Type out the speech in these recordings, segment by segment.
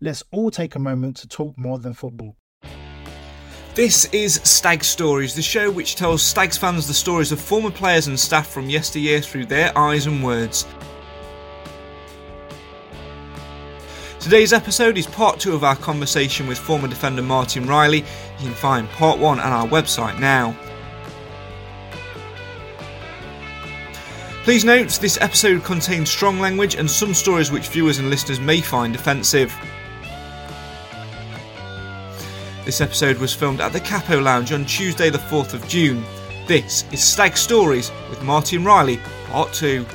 Let's all take a moment to talk more than football. This is Stag Stories, the show which tells Stags fans the stories of former players and staff from yesteryear through their eyes and words. Today's episode is part two of our conversation with former defender Martin Riley. You can find part one on our website now. Please note this episode contains strong language and some stories which viewers and listeners may find offensive. This episode was filmed at the Capo Lounge on Tuesday, the 4th of June. This is Stag Stories with Martin Riley, Part 2.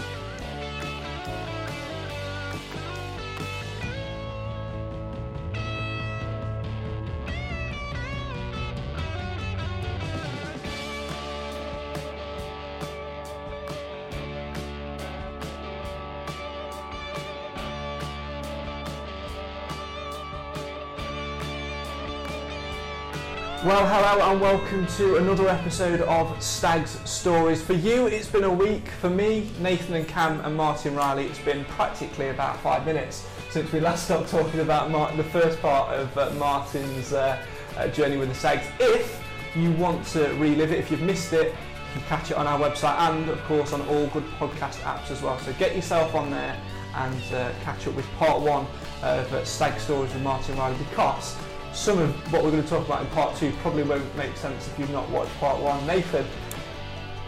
And welcome to another episode of Stags Stories. For you, it's been a week. For me, Nathan and Cam and Martin Riley, it's been practically about five minutes since we last stopped talking about Mar- the first part of uh, Martin's uh, uh, journey with the Stags. If you want to relive it, if you've missed it, you can catch it on our website and, of course, on all good podcast apps as well. So get yourself on there and uh, catch up with part one of uh, Stag Stories with Martin Riley because some of what we're going to talk about in part two probably won't make sense if you've not watched part one. Nathan,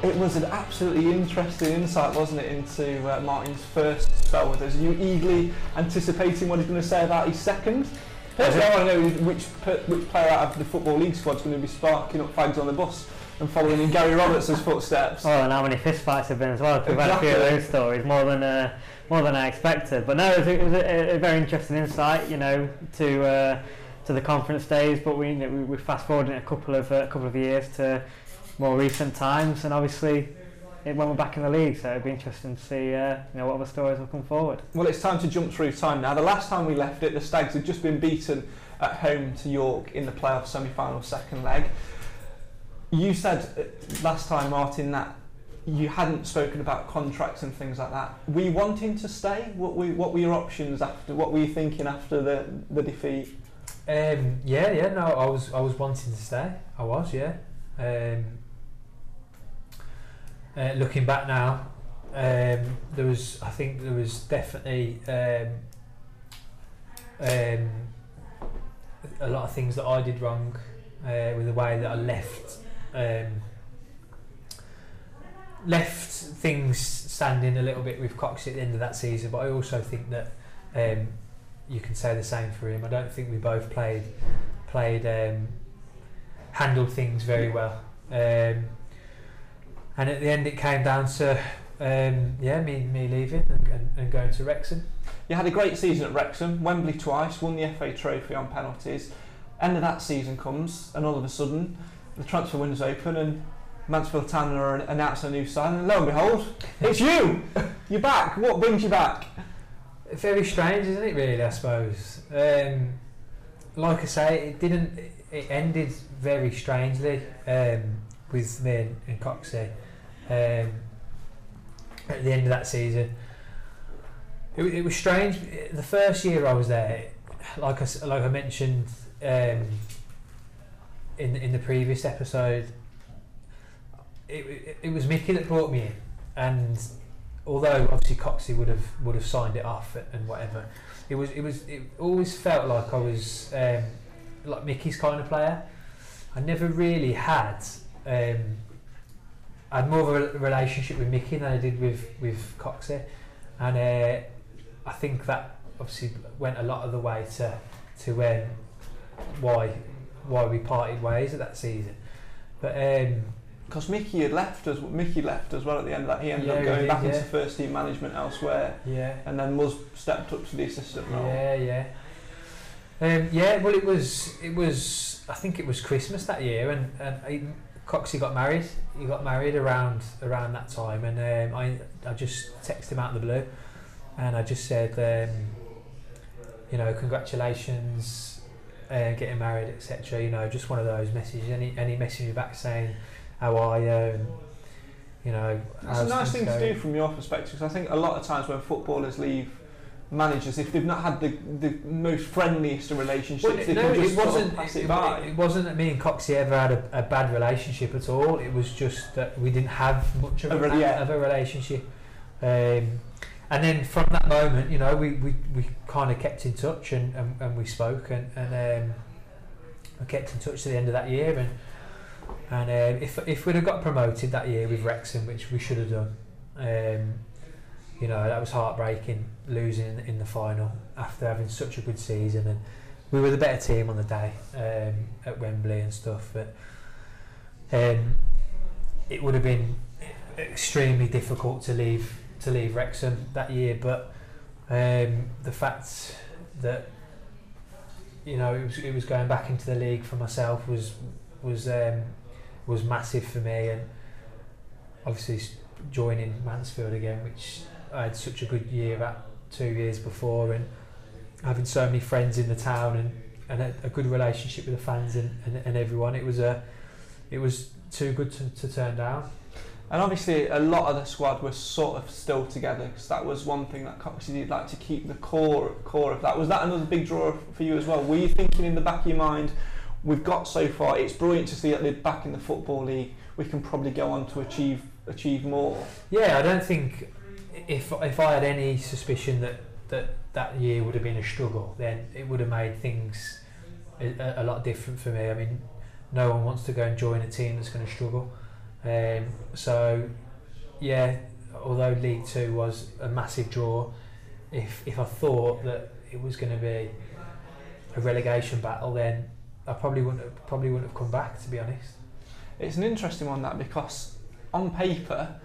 it was an absolutely interesting insight, wasn't it, into uh, Martin's first spell with us. Are you eagerly anticipating what he's going to say about his second? First, I want to know which, which player out of the Football League squad is going to be sparking up flags on the bus and following in Gary Robertson's footsteps. Oh, and how many fistfights have been as well. We've exactly. had a few of those stories, more than uh, more than I expected. But no, it was, a, it was a, a, very interesting insight, you know, to uh, to the conference days, but we, we, we fast forwarding a couple of uh, couple of years to more recent times, and obviously it when we're back in the league, so it'd be interesting to see uh, you know what other stories will come forward. Well, it's time to jump through time now. The last time we left it, the Stags had just been beaten at home to York in the playoff semi-final second leg. You said uh, last time, Martin, that you hadn't spoken about contracts and things like that. Were you wanting to stay? What were, what were your options after? What were you thinking after the, the defeat? Um, yeah, yeah, no, I was I was wanting to stay. I was, yeah. Um, uh, looking back now, um, there was I think there was definitely um, um, a lot of things that I did wrong uh, with the way that I left um, left things standing a little bit with Cox at the end of that season. But I also think that you can say the same for him. I don't think we both played played um, handled things very well. Um, and at the end, it came down to um, yeah, me me leaving and, and, and, going to Wrexham. You had a great season at Wrexham, Wembley twice, won the FA Trophy on penalties. End of that season comes, and all of a sudden, the transfer window's open, and Mansfield Town are announcing a new sign, and lo and behold, it's you. You're back. What brings you back? Very strange, isn't it? Really, I suppose. Um, like I say, it didn't. It ended very strangely um, with me and, and Coxey um, at the end of that season. It, it, was strange. The first year I was there, like I like I mentioned, um, in in the previous episode, it, it, it was Mickey that brought me in, and although obviously Coxey would have would have signed it off and whatever, it was it was it always felt like I was um, like Mickey's kind of player. I never really had. Um, I had more of a relationship with Mickey than I did with with Coxey, and uh, I think that obviously went a lot of the way to to um, why why we parted ways at that season. But um, because Mickey had left as Mickey left as well at the end of that. He ended Yeah, up going did, back into first team management elsewhere, yeah, and then Muzz stepped up to the assistant role. yeah, yeah. Um, yeah, well, it was it was I think it was Christmas that year, and and I, Coxey got married. He got married around around that time, and um, I I just texted him out of the blue, and I just said, um, you know, congratulations, uh, getting married, etc. You know, just one of those messages. And he, and he messaged me back saying, how are you? And, you know, That's a nice thing to do from your perspective because I think a lot of times when footballers leave managers, if they've not had the, the most friendliest of relationships, Well, they no, can just it sort of wasn't. pass It, it, by. it wasn't that me and Coxey ever had a, a bad relationship at all. It was just that we didn't have much of A a, yeah. of a relationship. Um, and then from that moment, you know, we, we, we kind of kept in touch and, and, and we spoke and, and um, I kept in touch to the end of that year. And and um, if if we'd have got promoted that year with Wrexham, which we should have done, um, you know, that was heartbreaking losing in, the final after having such a good season. And we were the better team on the day um, at Wembley and stuff but um, it would have been extremely difficult to leave to leave Wrexham that year. But um, the fact that you know it was, it was going back into the league for myself was was um, was massive for me and obviously joining Mansfield again which I had such a good year at two years before and having so many friends in the town and, and a, a good relationship with the fans and, and, and everyone it was a it was too good to, to turn down And obviously, a lot of the squad was sort of still together because that was one thing that Coxey did like to keep the core core of that. Was that another big draw for you as well? Were you thinking in the back of your mind, we've got so far, it's brilliant to see that they're back in the football league. We can probably go on to achieve achieve more. yeah I don't think if if I had any suspicion that that that year would have been a struggle then it would have made things a, a lot different for me I mean no one wants to go and join a team that's going to struggle um, so yeah although League Two was a massive draw if if I thought that it was going to be a relegation battle then I probably wouldn't have, probably wouldn't have come back to be honest It's an interesting one that because on paper,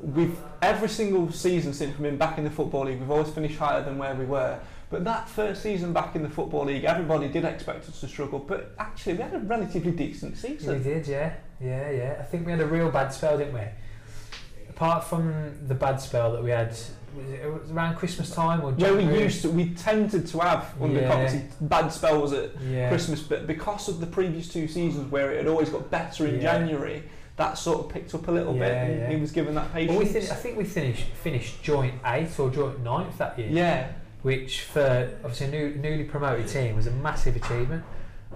we've every single season since we've been back in the football league, we've always finished higher than where we were. But that first season back in the football league, everybody did expect us to struggle. But actually, we had a relatively decent season. We did, yeah, yeah, yeah. I think we had a real bad spell, didn't we? Apart from the bad spell that we had, was it, it was around Christmas time or Where we used to, we tended to have under Yeah. Coxey bad spells at yeah. Christmas, but because of the previous two seasons where it had always got better in Yeah. January, that sort of picked up a little bit. Yeah, and yeah. He was given that patience. Well, we I think we finished finished joint eighth or joint ninth that year, yeah, which for obviously a new, newly promoted team was a massive achievement.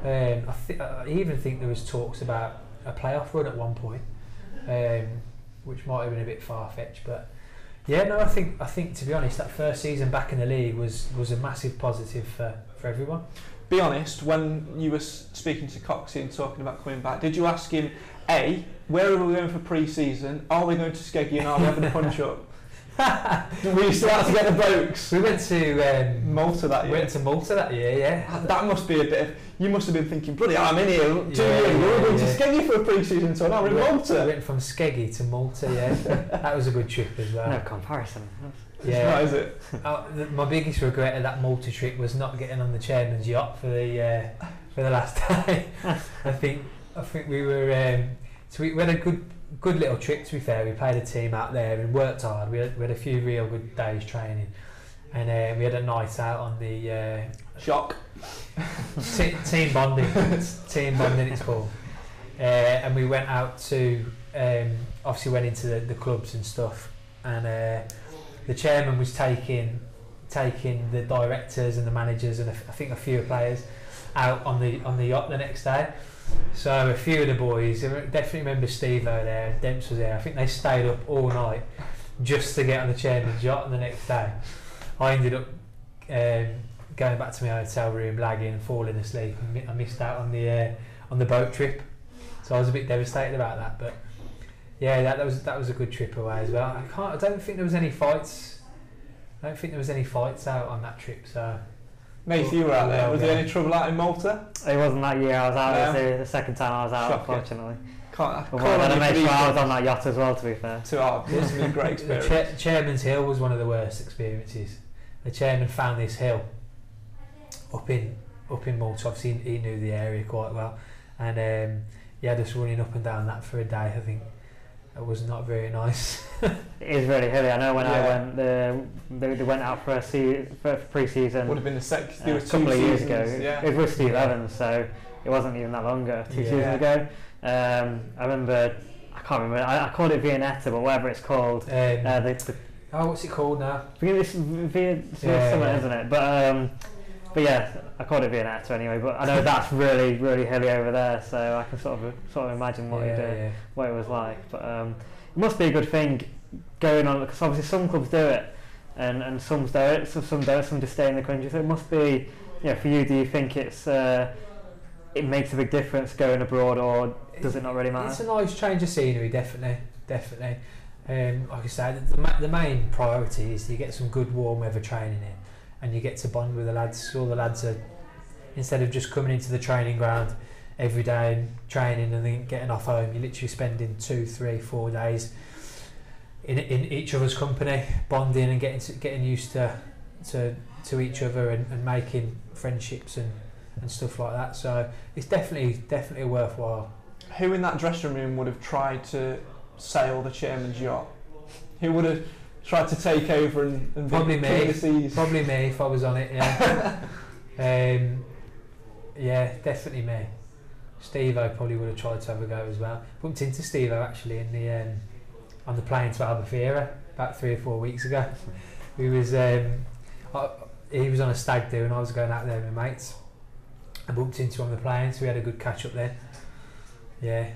Um, I, th- I even think there was talks about a playoff run at one point, um, which might have been a bit far fetched, but yeah, no, I think I think to be honest, that first season back in the league was was a massive positive for, for everyone. be honest, when you were speaking to Coxey and talking about coming back, did you ask him, A, where are we going for pre season? Are we going to Skeggy and are we having a punch up? Were you still out to get the blokes? We went to um, Malta that we year. went to Malta that year, yeah. That must be a bit of. You must have been thinking, bloody hell, I'm in here two Yeah, years ago, we're going yeah. to Skeggy for a pre season tour, now we're in went- Malta. We went from Skeggy to Malta, yeah. that was a good trip as well. No comparison. It's Yeah. not, is it? Oh, the, my biggest regret of that Malta trip was not getting on the chairman's yacht for the uh, for the last day. I think I think we were um, so we, we had a good good little trip. To be fair, we played a team out there and worked hard. We had, we had a few real good days training, and uh, we had a night out on the uh, Shock. Te- team bonding. team bonding, it's called. Uh, and we went out to, um, obviously went into the, the clubs and stuff. And uh, the chairman was taking taking the directors and the managers and a I think a few players out on the on the yacht the next day. So a few of the boys, I definitely remember Steve over there, and Demps was there. I think they stayed up all night just to get on the chairman's yacht the next day. I ended up um, going back to my hotel room, lagging falling asleep. And I missed out on the uh, on the boat trip, so I was a bit devastated about that. But yeah, that, that was that was a good trip away as well. I can't. I don't think there was any fights. I don't think there was any fights out on that trip. So Nate, you were out there. Was there any trouble out in Malta? It wasn't that year I was out. It was the, the second time I was out, Shocking. unfortunately. Can't, I But can't well, then I only made believe sure I was on that yacht as well. To be fair. To our, it's been a great the cha- Chairman's Hill was one of the worst experiences. The chairman found this hill up in up in Malta. Obviously, he knew the area quite well, and um, he had us running up and down that for a day. I think it was not very nice. It is really heavy. I know when I went, the, they, they went out for a se- for, for pre-season Would have been the sex. uh, a couple two of years seasons, ago. Yeah. It was with Steve Yeah. Evans, so it wasn't even that long ago. Two Yeah. seasons ago. Um, I remember. I can't remember. I, I called it Viennetta, but whatever it's called. Um, Uh, the, the, oh, what's it called now? I think it's Vien, Yeah, something, yeah. isn't it? But um, but yeah, I called it being an actor anyway. But I know that's really really hilly over there, so I can sort of sort of imagine what yeah, it did. yeah. what it was like. But um, it must be a good thing going on because obviously some clubs do it and, and some do it, some, some don't, some just stay in the country. So it must be, you know, for you, do you think it's uh, it makes a big difference going abroad or does it not really matter? It's a nice change of scenery, definitely, definitely. Um, like I said, the, the main priority is you get some good warm weather training in, and you get to bond with the lads. All the lads are instead of just coming into the training ground every day and training and then getting off home, you're literally spending two, three, four days in in each other's company, bonding and getting to, getting used to to to each other and, and making friendships and, and stuff like that. So it's definitely definitely worthwhile. Who in that dressing room would have tried to sail the chairman's yacht? Who would have tried to take over and, and Probably be me. the seas? Probably me if I was on it. Yeah. um, yeah, definitely me. Steve O probably would have tried to have a go as well. Bumped into Steve O actually in the um, on the plane to Albufeira about three or four weeks ago. We was um, I, he was on a stag do and I was going out there with my mates. I bumped into him on the plane, so we had a good catch up there. Yeah,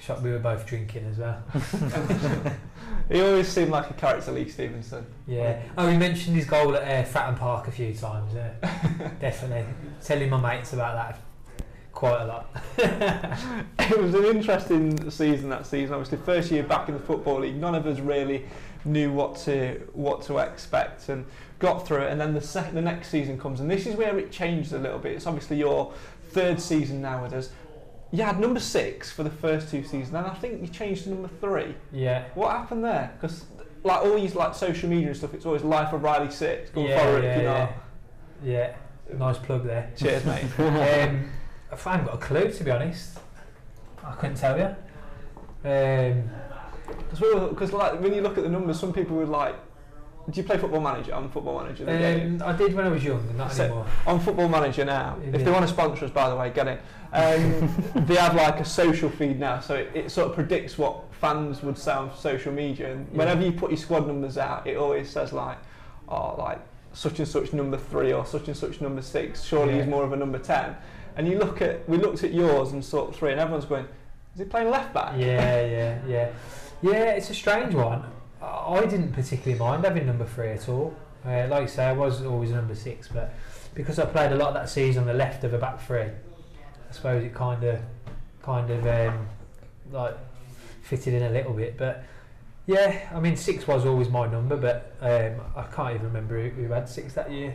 shot. We were both drinking as well. He always seemed like a character, Lee Stevenson. Yeah. Oh, we mentioned his goal at uh, Fratton Park a few times. Yeah, definitely. Telling my mates about that quite a lot. it was an interesting season that season. Obviously, first year back in the football league, none of us really knew what to what to expect and got through it. And then the sec- the next season comes, and this is where it changed a little bit. It's obviously your third season now with us. You had number six for the first two seasons, and I think you changed to number three. Yeah. What happened there? Because like all these like social media and stuff, it's always life of Riley six. Go yeah, follow it yeah, if you're yeah. Yeah. Nice plug there. Cheers, mate. um, I haven't got a clue to be honest. I couldn't tell you. Um, Because like when you look at the numbers, some people would like. Do you play Football Manager? I'm Football Manager. um, I did when I was young, not So- anymore. on Football Manager now. Yeah. If they want to sponsor us, by the way, get it. Um, they have like a social feed now, so it, it sort of predicts what fans would say on social media. And Yeah. whenever you put your squad numbers out, it always says like, oh, like such and such number three or such and such number six. Surely Yeah. he's more of a number ten. And you look at, we looked at yours and sort three, and everyone's going, is he playing left back? Yeah, yeah, yeah. Yeah, it's a strange one. I I didn't particularly mind having number three at all. Uh, like you say, I was always number six, but because I played a lot that season on the left of a back three, I suppose it kind of, kind of um, like fitted in a little bit. But yeah, I mean six was always my number, but um, I can't even remember who, who had six that year.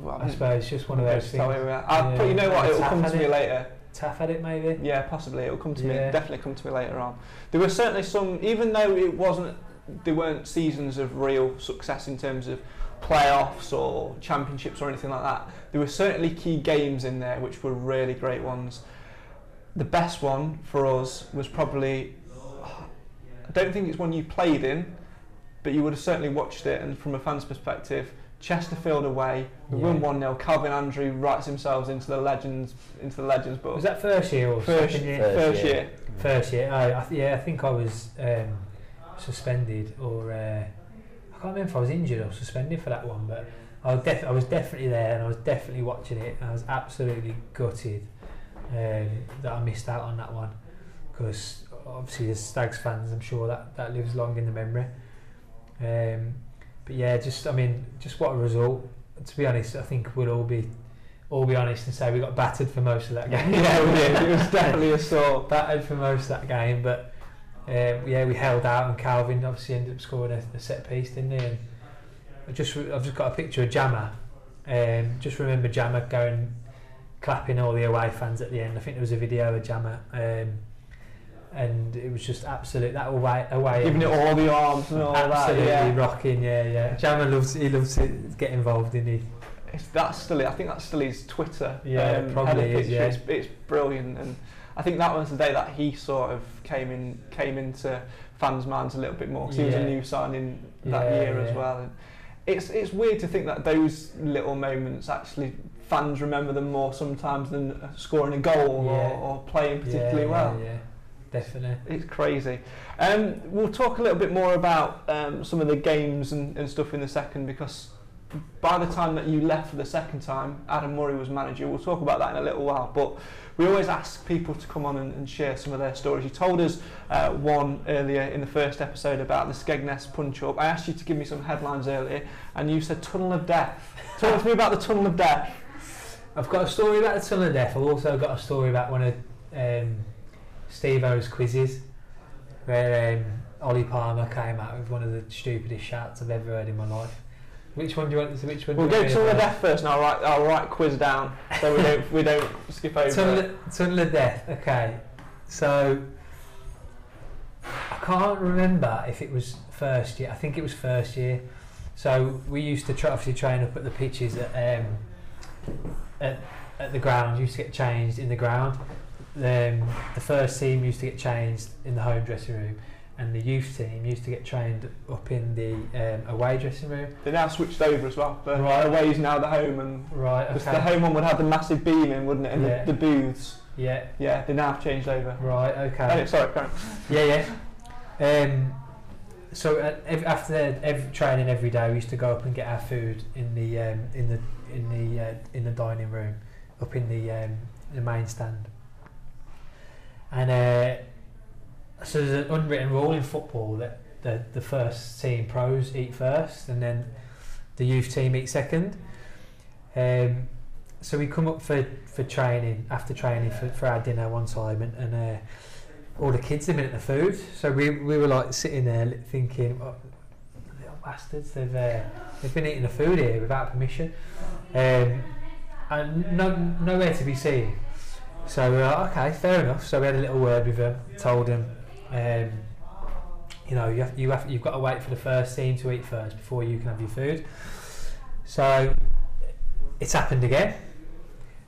Well, I suppose it's just one of those things. I'll- Yeah. But you know what? It'll come to me it. later. Taff had it maybe. Yeah, possibly. It'll come to me. Definitely come to me later on. There were certainly some, even though it wasn't, there weren't seasons of real success in terms of playoffs or championships or anything like that. There were certainly key games in there which were really great ones. The best one for us was probably, I don't think it's one you played in, but you would have certainly watched it. And from a fan's perspective, Chesterfield away, we Yeah. won one 0 Calvin Andrew writes himself into the legends into the legends book. Was that first year or First- second year? First First year. year. First year, oh, I th- yeah, I think I was um, suspended or uh, I can't remember if I was injured or suspended for that one, but I was, def- I was definitely there and I was definitely watching it and I was absolutely gutted um, that I missed out on that one because obviously as Stags fans, I'm sure that that lives long in the memory. Um, but yeah, just I mean, just what a result. To be honest, I think we'll all be all be honest and say we got battered for most of that game. yeah, we did. It was definitely a sore. battered for most of that game, but um, yeah, we held out, and Calvin obviously ended up scoring a, a set piece, didn't he? And I just I've just got a picture of Jammer. Um, just remember Jammer going clapping all the away fans at the end. I think there was a video of Jammer. Um, and it was just absolute that away away Giving it all the arms and all absolutely that. Yeah. rocking yeah yeah Jammer loves he loves to get involved in he It's, that's still. I think that's still his Twitter. Yeah, um, probably is, yeah. It's, it's brilliant, and I think that was the day that he sort of came in, came into fans' minds a little bit more because he was a new signing that Yeah, year as well. And it's it's weird to think that those little moments actually fans remember them more sometimes than scoring a goal Yeah. or, or playing particularly yeah, well. yeah, yeah definitely It's crazy. Um, we'll talk a little bit more about um, some of the games and, and stuff in a second because by the time that you left for the second time, Adam Murray was manager. We'll talk about that in a little while. But we always ask people to come on and, and share some of their stories. You told us uh, one earlier in the first episode about the Skegness punch up. I asked you to give me some headlines earlier, and you said Tunnel of Death. Talk to me about the Tunnel of Death. I've got a story about the Tunnel of Death I've also got a story about one of um, Steve O's quizzes where um, Ollie Palmer came out with one of the stupidest shouts I've ever heard in my life which one do you want to see? which one We'll do go to of Death first, and I'll write, I'll write quiz down so we don't we don't skip over. Tunnel, Tunnel of Death. Okay, so I can't remember if it was first year. I think it was first year. So we used to try, obviously train up at the pitches at, um, at at the ground. Used to get changed in the ground. Um, the first team used to get changed in the home dressing room, and the youth team used to get trained up in the um, away dressing room. They now switched over as well. The Right. away is now the home, and Right. Okay. the home one would have the massive beam in, wouldn't it? And Yeah. the, the booths. Yeah. Yeah, they now have changed over. Right. Okay. Anyway, sorry, Karen. Yeah, yeah. Um, so uh, ev- after every training every day, we used to go up and get our food in the um, in the in the uh, in the dining room, up in the um, the main stand. And uh, so there's an unwritten rule in football that the the first team pros eat first, and then the youth team eat second. Um, so we come up for, for training after training for, for our dinner one time, and, and uh, all the kids have been at the food. So we, we were like sitting there thinking, oh, little bastards, they've uh, they've been eating the food here without permission, um, and no nowhere to be seen. So we were like, okay, fair enough. So we had a little word with them, told them, um, you know, you have, you have you've got to wait for the first team to eat first before you can have your food. So it's happened again.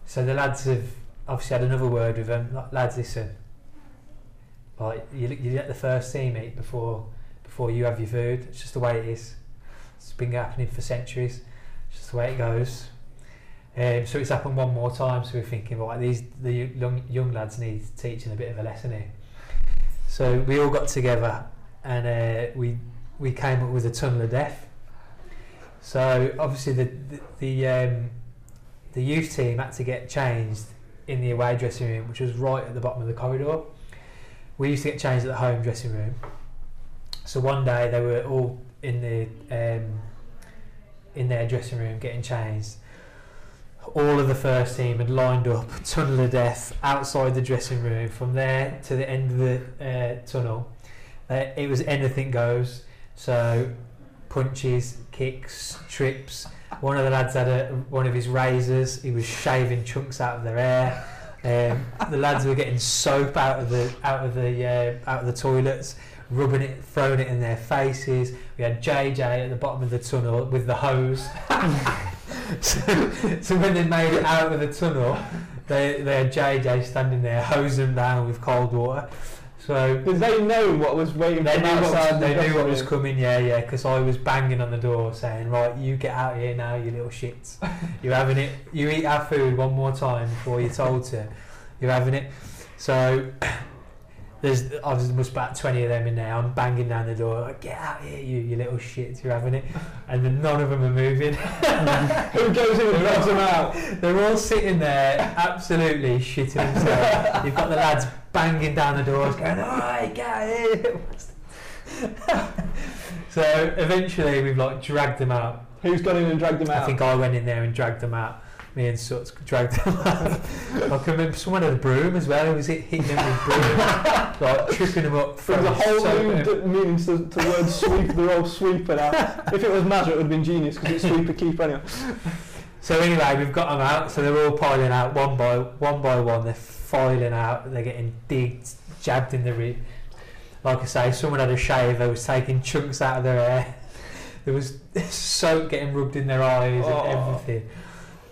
So the lads have obviously had another word with them. Lads, listen. Like you, you let the first team eat before before you have your food. It's just the way it is. It's been happening for centuries. It's just the way it goes. Um, so it's happened one more time. So we're thinking, right, these the young young lads need teaching a bit of a lesson here. So we all got together and uh, we we came up with a tunnel of death. So obviously the the, the um, the youth team had to get changed in the away dressing room, which was right at the bottom of the corridor. We used to get changed at the home dressing room. So one day they were all in the um, in their dressing room getting changed. All of the first team had lined up, tunnel of death outside the dressing room. From there to the end of the uh, tunnel, uh, it was anything goes. So punches, kicks, trips. One of the lads had a, one of his razors. He was shaving chunks out of their hair. Um, the lads were getting soap out of the out of the uh, out of the toilets, rubbing it, throwing it in their faces. We had JJ at the bottom of the tunnel with the hose. so, so when they made it out of the tunnel, they they had JJ standing there hosing them down with cold water. So Because they know what was waiting they knew what was, they knew what was coming, yeah, yeah. Because I was banging on the door saying, "Right, you get out here now, you little shits. You're having it. You eat our food one more time before you're told to. You're having it." So there's I was must about twenty of them in there. I'm banging down the door. Like, Get out here, you you little shits, You're having it, and then none of them are moving. Who goes in and grabs them out? They're all sitting there, absolutely shitting themselves. You've got the lads banging down the doors, going, "Oi, get out here!" so eventually, we've like dragged them out. Who's gone in and dragged them out? I think I went in there and dragged them out. Me and Suts dragged them out. I can remember someone had a broom as well. He was hit, hitting them with broom, like tripping them up. There's a whole d- meaning to, to the word sweep. They're all sweeper now. If it was Mazza, it would have been genius because it's sweeper keeper anyway. So anyway, we've got them out. So they're all piling out one by one by one. They're filing out. They're getting digged, jabbed in the rib. Like I say, someone had a shave. They was taking chunks out of their hair. There was soap getting rubbed in their eyes Oh. and everything.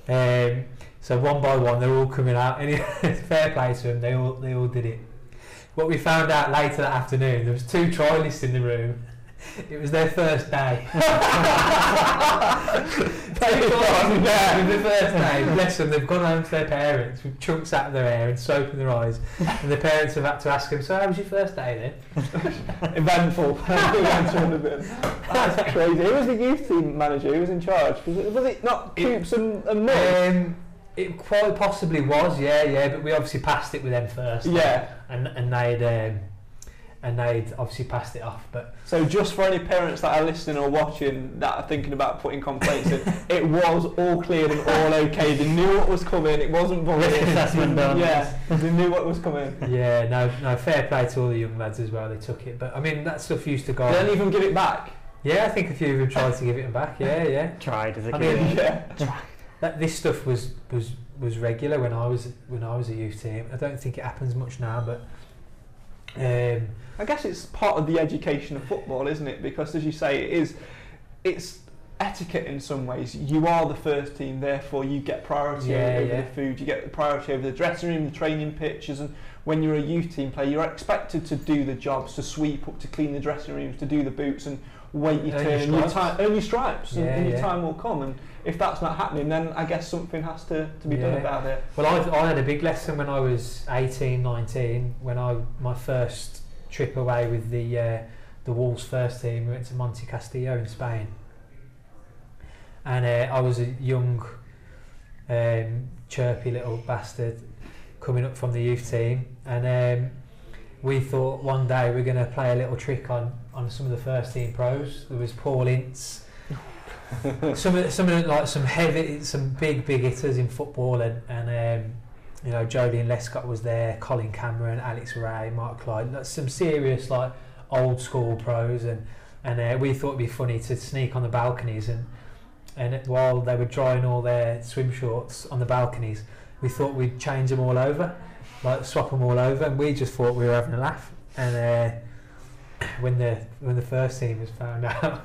Um, so one by one, they're all coming out. Anyway, fair play to them. They all they all did it. What we found out later that afternoon, there was two trialists in the room. It was their first day. They've gone there with the first day. Bless them, they've gone home to their parents with chunks out of their hair and soap in their eyes. And the parents have had to ask them, So, how was your first day then? Eventful. The answer would have been. That's crazy. Who was the youth team manager? Who was in charge? Was it, was it not Coops and, and Moore? Um, it quite possibly was, yeah, yeah, but we obviously passed it with them first. Yeah. And, and they'd. Um, and they'd obviously passed it off, but So just for any parents that are listening or watching that are thinking about putting complaints in, it was all cleared and all okay. They knew what was coming. It wasn't bullying. Risk assessment done. Yeah, they knew what was coming. yeah, no, no, fair play to all the young lads as well. They took it, but I mean that stuff used to go. They didn't even give it back. Yeah, I think a few of them tried to give it back. Yeah, yeah. Tried as a kid. mean, Yeah. that this stuff was was was regular when I was when I was a youth team. I don't think it happens much now, but um, I guess it's part of the education of football, isn't it? Because as you say, it is, it's etiquette in some ways. You are the first team, therefore you get priority Yeah, over yeah. the food. You get the priority over the dressing room, the training pitches, and when you're a youth team player, you're expected to do the jobs, to sweep up, to clean the dressing rooms, to do the boots, and wait your turn. your your stripes. time, earn your stripes, and, Yeah, and your yeah. time will come. And if that's not happening, then I guess something has to, to be done about it. well, I, I had a big lesson when I was 18, 19, when I my first trip away with the uh, the Wolves first team. We went to Monte Castillo in Spain, and uh, I was a young, um, chirpy little bastard coming up from the youth team, and um, we thought one day we're going to play a little trick on on some of the first team pros. There was Paul Ince. some of some of the, like some heavy, some big big hitters in football, and and um, you know Joleon Lescott was there, Colin Cameron, Alex Rae, Mark Clyde, like some serious like old school pros, and and uh, we thought it'd be funny to sneak on the balconies and and while they were drying all their swim shorts on the balconies, we thought we'd change them all over, like swap them all over, and we just thought we were having a laugh, and. Uh, when the when the first team was found out,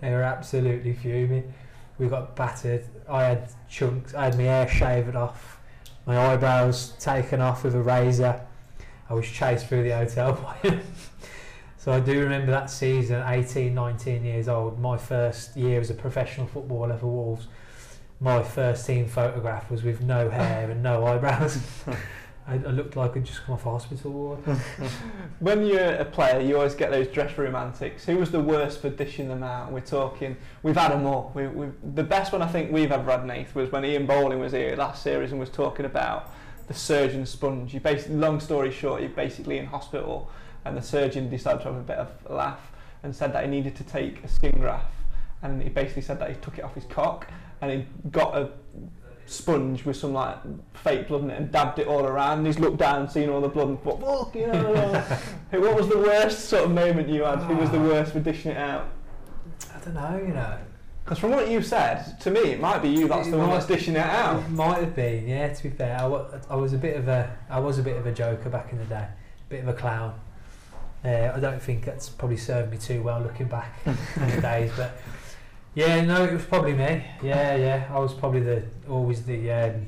they were absolutely fuming. We got battered. I had chunks. I had my hair shaved off, my eyebrows taken off with a razor. I was chased through the hotel by so I do remember that season, 18, 19 years old, my first year as a professional footballer for Wolves. My first team photograph was with no hair and no eyebrows. I, I looked like I'd just come off a hospital ward. When you're a player, you always get those dress room antics. Who was the worst for dishing them out? We're talking, we've had them all. We, we, the best one I think we've ever had, Nath, was when Ian Bowling was here last series and was talking about the surgeon sponge. You basically, long story short, you're basically in hospital and the surgeon decided to have a bit of a laugh and said that he needed to take a skin graft and he basically said that he took it off his cock and he got a sponge with some like fake blood in it and dabbed it all around and he's looked down seen all the blood and thought fuck you know Hey, what was the worst sort of moment you had who was the worst for dishing it out I don't know, you know. because from what you said to me it might be you that's It the one that's dishing it out It might have been, yeah. To be fair, I I was a bit of a, I was a bit of a joker back in the day, a bit of a clown. Uh, I don't think that's probably served me too well looking back in the days, but yeah, no, it was probably me. Yeah, yeah, I was probably the always the um,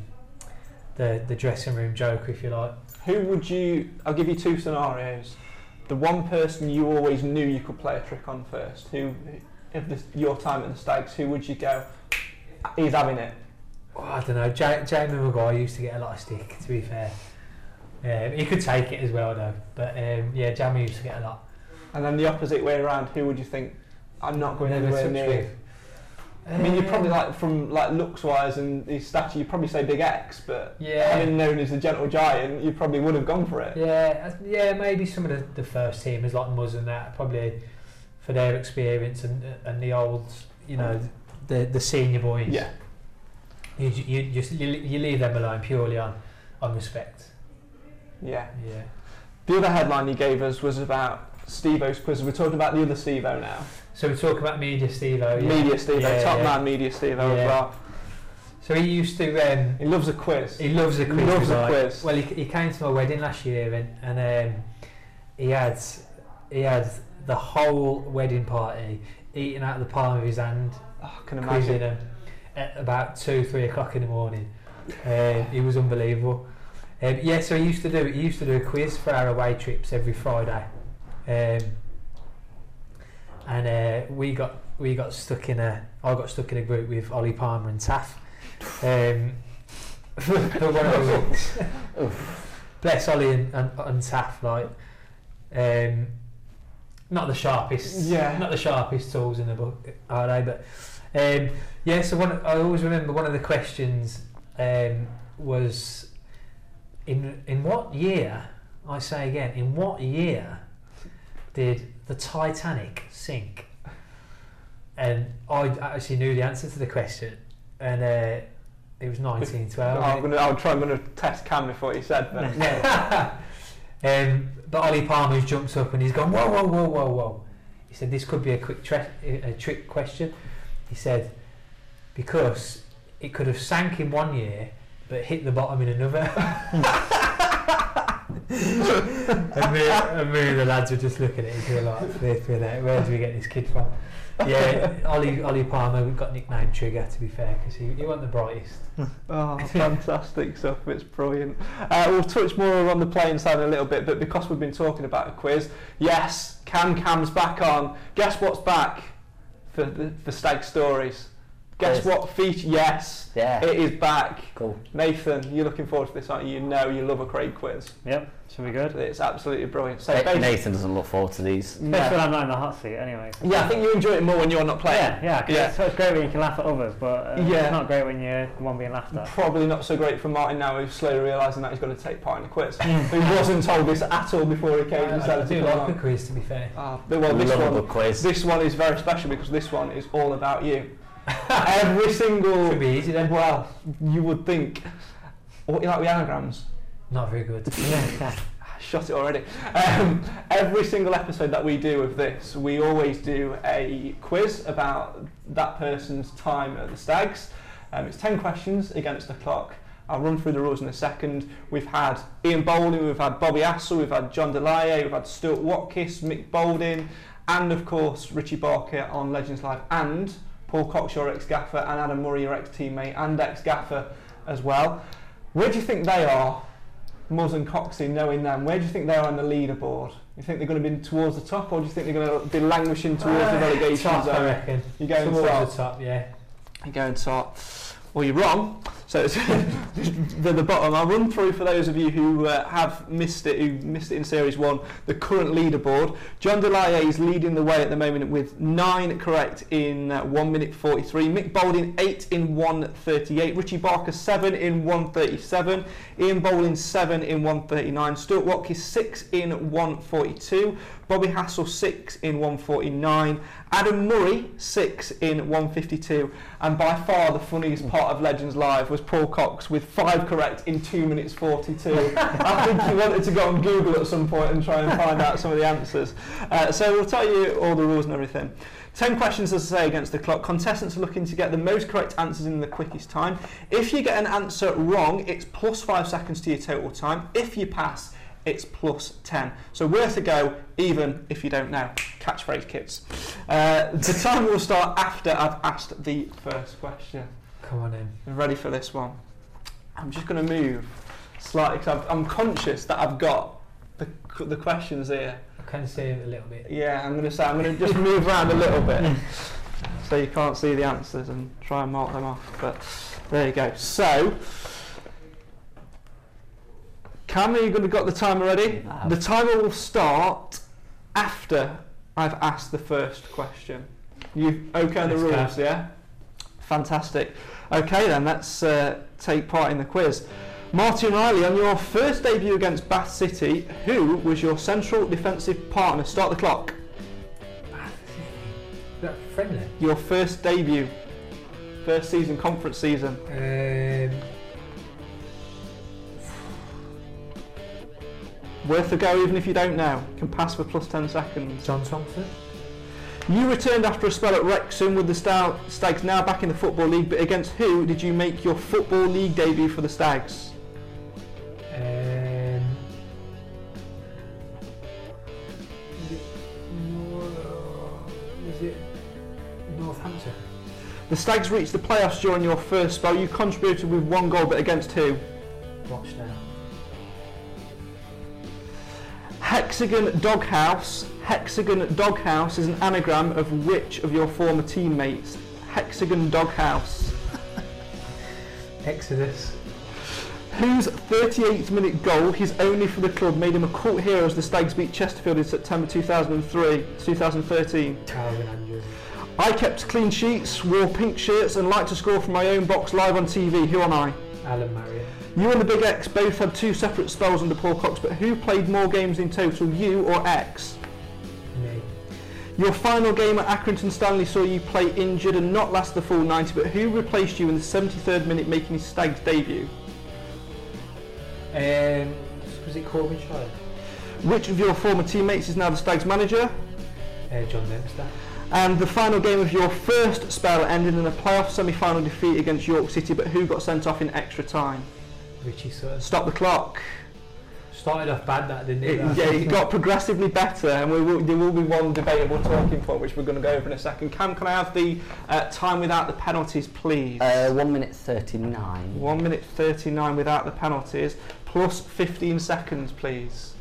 the the dressing room joker, if you like. who would you I'll give you two scenarios the one person you always knew you could play a trick on first who if this, your time at the Stags who would you go he's having it Oh, I don't know. Ja- Jamie McGuire used to get a lot of stick. To be fair, Um, he could take it as well though. But um, yeah, Jamie used to get a lot. And then the opposite way around, who would you think? I'm not going Never anywhere near. I mean, you're probably like from like looks wise and his stature, you'd probably say Big X, but Yeah. having known as a gentle giant, you probably would have gone for it. Yeah, yeah, maybe some of the, the first teamers like Muzz and that probably for their experience and and the old, you know, the the senior boys. Yeah. You you just you, you leave them alone purely on on respect. Yeah. Yeah. The other headline you gave us was about Steve-O's quiz. We're talking about the other Steve-O now. So we talk about media Steve yeah. Media Steve-O, Yeah, top yeah. man media Steve-O Yeah. as well. So he used to um, He loves a quiz. He loves a He quiz. loves a quiz. Well, he, he came to my wedding last year, and, and um, he had he had the whole wedding party eating out of the palm of his hand, Oh, I can imagine. him at about two, three o'clock in the morning. Um, he was unbelievable. Um, yeah, so he used to do he used to do a quiz for our away trips every Friday, um, and uh, we got we got stuck in a I got stuck in a group with Ollie Palmer and Taff. Um, for one of the weeks. Bless Ollie and, and, and Taff, like um, not the sharpest, Yeah. not the sharpest tools in the book, are they? But um, yeah, so one, I always remember one of the questions um, was in in what year? I say again, in what year did the Titanic sink? And I actually knew the answer to the question, and uh, it was 1912. I'm gonna, I'll try. I'm going to test Cam before you said that. Yeah. um, but Ollie Palmer's jumped up and he's gone, whoa, whoa, whoa, whoa, whoa. He said, this could be a quick tre- a trick question. He said, because it could have sank in one year but hit the bottom in another. and, me, and me and the lads were just looking at each other like, flipping out, where do we get this kid from? Yeah, Ollie, Ollie Palmer we've got nicknamed Trigger, to be fair, because he, he wasn't the brightest. Oh, fantastic stuff. It's brilliant. Uh, we'll touch more on the playing side in a little bit, but because we've been talking about a quiz, yes, Cam Cam's back on. Guess what's back for the for Stag Stories? Guess Quiz. what feature? Yes, Yeah. it is back. Cool. Nathan, you're looking forward to this, aren't you? You know you love a Craig quiz. Yep, should be good. It's absolutely brilliant. So Na- basically- Nathan doesn't look forward to these. Especially No. when I'm not in the hot seat anyway. Yeah, I think you enjoy it more when you're not playing. Yeah, yeah, 'cause Yeah. It's, it's great when you can laugh at others, but uh, Yeah. it's not great when you're the one being laughed at. Probably not so great for Martin now, who's slowly realising that he's going to take part in the quiz. he wasn't told this at all before he came. I, and I decided to do come like a quiz, to be fair. Ah, but well, We this love one, good quiz. this one is very special because this one is all about you. Every single. Could be easy then. Well, you would think. What you like with anagrams? Not very good. I shot it already. Um, every single episode that we do of this, we always do a quiz about that person's time at the Stags. Um, it's 10 questions against the clock. I'll run through the rules in a second. We've had Ian Bowling, we've had Bobby Hassell, we've had John Delaye, we've had Stuart Watkiss, Mick Boulding, and of course Richie Barker on Legends Live, and Paul Cox, your ex-gaffer, and Adam Murray, your ex-teammate and ex-gaffer as well. Where do you think they are Muzz and Coxey, knowing them, where do you think they are on the leaderboard? You think they're going to be towards the top, or do you think they're going to be languishing towards the uh, relegation top, I reckon. You're going Towards top. the top, yeah. You're going top. Well, you're wrong. So the, the bottom. I'll run through for those of you who uh, have missed it, who missed it in Series 1, the current leaderboard. John Delaye is leading the way at the moment with 9 correct in uh, 1 minute 43. Mick Boulding 8 in 138. Richie Barker 7 in 137. Ian Bowling 7 in 139. Stuart Watkiss 6 in 142. Bobby Hassell 6 in 149. Adam Murray 6 in 152. And by far the funniest part of Legends Live was Paul Cox with 5 correct in 2 minutes 42. I think he wanted to go on Google at some point and try and find out some of the answers. Uh, so we'll tell you all the rules and everything. 10 questions, as I say, against the clock. Contestants are looking to get the most correct answers in the quickest time. If you get an answer wrong, it's plus 5 seconds to your total time. If you pass, it's plus 10. So worth a go, even if you don't know. Catchphrase kids. Uh, the time will start after I've asked the first question. Come on in. Ready for this one? I'm just going to move slightly because I'm conscious that I've got the, the questions here. I can see it a little bit. Yeah, I'm going to say I'm going to just move around a little bit so you can't see the answers and try and mark them off. But there you go. So Cam, are you going to got the timer ready? The timer will start after I've asked the first question. You okay on the rules, yeah? Fantastic. Okay then, let's uh, take part in the quiz. Martin Riley, on your first debut against Bath City, who was your central defensive partner? Start the clock. Bath City. That friendly. Your first debut, first season, conference season. Um, Worth a go even if you don't know. Can pass for plus 10 seconds. John Thompson. You returned after a spell at Wrexham with the Star- Stags now back in the Football League, but against who did you make your Football League debut for the Stags? Um, is it Nor- is it Northampton? The Stags reached the playoffs during your first spell. You contributed with one goal, but against who? Watch Hexagon Doghouse. Hexagon Doghouse is an anagram of which of your former teammates? Hexagon Doghouse. Exodus. Whose 38th minute goal, his only for the club, made him a cult hero as the Stags beat Chesterfield in September 2003, 2013. Calvin Andrews. I kept clean sheets, wore pink shirts, and liked to score from my own box live on TV. Who am I? Alan Marriott. You and the Big X both had two separate spells under Paul Cox, but who played more games in total, you or X? Me. Your final game at Accrington Stanley saw you play injured and not last the full 90, but who replaced you in the 73rd minute making his Stags debut? Um, was it Corbin Child? Which of your former teammates is now the Stags manager? Uh, John Dempster. And the final game of your first spell ended in a playoff semi-final defeat against York City, but who got sent off in extra time? Richie Sutton. Stop the clock. Started off bad that didn't It, it? yeah, it got progressively better, and we will, there will be one debatable talking point which we're going to go over in a second. Cam, can I have the uh, time without the penalties, please? Uh, one minute thirty-nine. One minute thirty-nine without the penalties, plus fifteen seconds, please.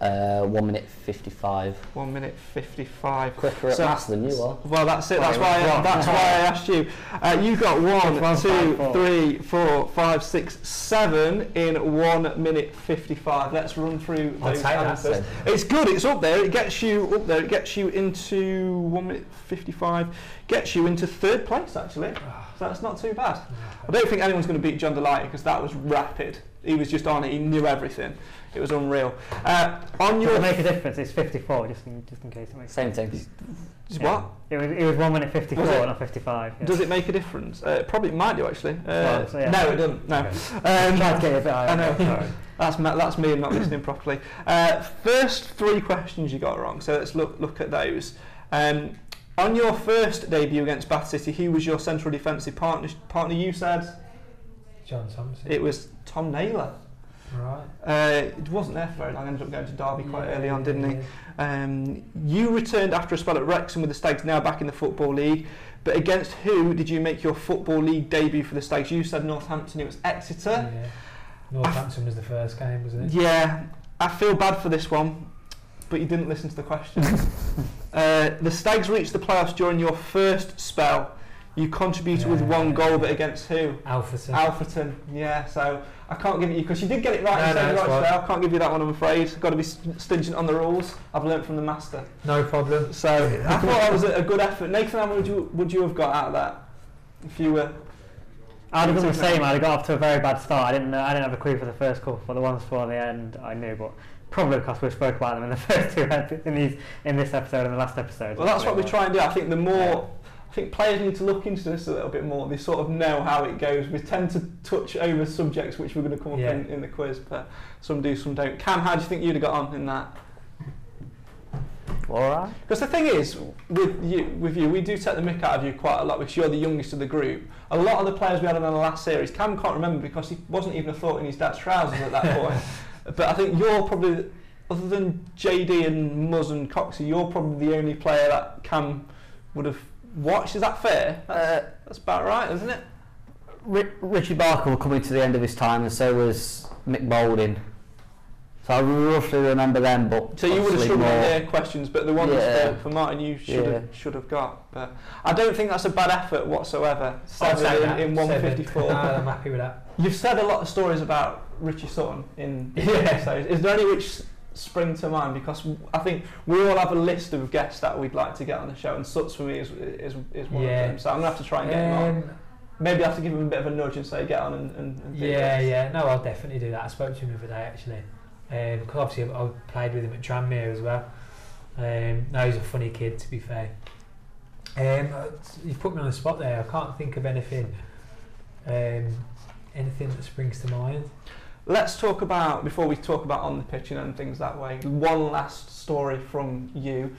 Uh, one minute fifty-five. One minute fifty-five. Quicker at So- maths than you are. Well, that's it. That's Well, why. it was I, that's why I asked you. Uh, you got one, One, two, five, four. three, four, five, six, seven in one minute fifty-five. Let's run through I'll those take that. answers. It's good. It's up there. It gets you up there. It gets you into one minute fifty-five. Gets you into third place actually. So that's not too bad. I don't think anyone's going to beat John Delighty because that was rapid. He was just on it. He knew everything. It was unreal. Uh, on Does your it make a difference? It's 54, just in, just in case it makes Same thing. what? It was, it was 1 minute 54, Was not 55. Yeah. Does it make a difference? Uh, probably might do actually. Uh, Well, so yeah. No, it doesn't. No. I'm Um, trying to get it a bit higher. I know. That's ma- that's me not listening properly. Uh, first three questions you got wrong, so let's look look at those. Um, on your first debut against Bath City, who was your central defensive partner? Partner, you said John Thompson. it was Tom Naylor. Right. Uh, it wasn't there for very long. Ended up going to Derby quite Yeah, early on, didn't he? yeah. Um, you returned after a spell at Wrexham with the Stags, now back in the Football League. But against who did you make your Football League debut for the Stags? You said Northampton. It was Exeter. Yeah. Northampton was the first game, wasn't it? Yeah, I feel bad for this one, but you didn't listen to the question. uh, the Stags reached the playoffs during your first spell. You contributed with Yeah. one goal, but against who? Alfreton. Alfreton. Yeah, so I can't give it you because you did get it right. No, no, it right fine. I can't give you that one. I'm afraid. Got to be st- stringent on the rules. I've learnt from the master. no problem. So I thought that was a, a good effort. Nathan, how would you would you have got out of that if you were? I'd have done the same. I'd have got off to a very bad start. I didn't know. I didn't have a clue for the first couple, for the ones for the end, I knew. But probably because we spoke about them in the first two ep- in these in this episode and the last episode. Well, that's what we try and do. I think the more, I think players need to look into this a little bit more. They sort of know how it goes. We tend to touch over subjects which we're going to come up Yeah. in, in the quiz, but some do, some don't. Cam, how do you think you'd have got on in that? All right. Because the thing is, with you, with you, we do take the mick out of you quite a lot because you're the youngest of the group. A lot of the players we had on the last series, Cam can't remember because he wasn't even a thought in his dad's trousers at that point. But I think you're probably, other than JD and Muzz and Coxie, you're probably the only player that Cam would have watched. Is that fair? That's, Uh, that's about right, isn't it? Ri- Richie Barker will coming to the end of his time, and so was Mick Boulding. So I roughly remember them, but So you would have struggled with their questions, but the ones Yeah. for, for Martin you should have should have got. But I don't think that's a bad effort whatsoever. I'll say Seven that. in, in Seven. 154. No, I'm happy with that. You've said a lot of stories about Richie Sutton in Yeah. episodes. Is there any which s- spring to mind? Because I think we all have a list of guests that we'd like to get on the show, and Suts for me is is, is one Yeah. of them. So I'm gonna have to try and get him on. Um, Maybe I have to give him a bit of a nudge and say get on and, and, and yeah, this. yeah. No, I'll definitely do that. I spoke to him the other day actually, because obviously I I played with him at Tranmere as well. Um, no, he's a funny kid to be fair. Um, you've put me on the spot there. I can't think of anything, um, anything that springs to mind. Let's talk about before we talk about on the pitch and things that way. One last story from you.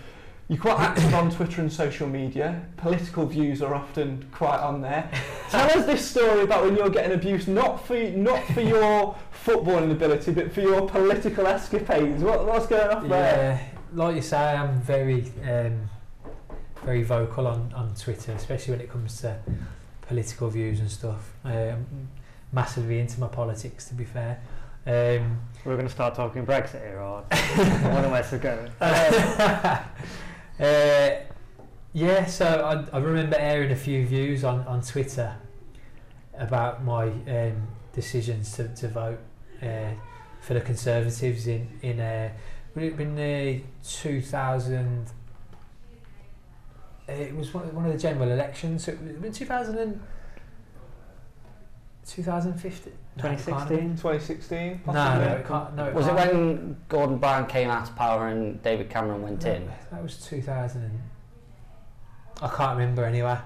You're quite active on Twitter and social media. Political views are often quite on there. Tell us this story about when you're getting abused, not for not for your footballing ability, but for your political escapades. What, what's going on there? Yeah, like you say, I'm very, um, very vocal on, on Twitter, especially when it comes to political views and stuff. Um, massively into my politics, to be fair. Um, We're going to start talking Brexit here, or one of ways to go. uh, yeah, so I, I remember airing a few views on, on Twitter about my um, decisions to, to vote uh, for the Conservatives in in uh, would it have been uh, 2000 uh, it was one, one of the general elections so it was in 2000 and 2015 No, it can't have been. 2016. no, possibly? no, it can't, no, it Was it can't. when Gordon Brown came out of power and David Cameron went No, in? That was 2000. And, I can't remember anyway.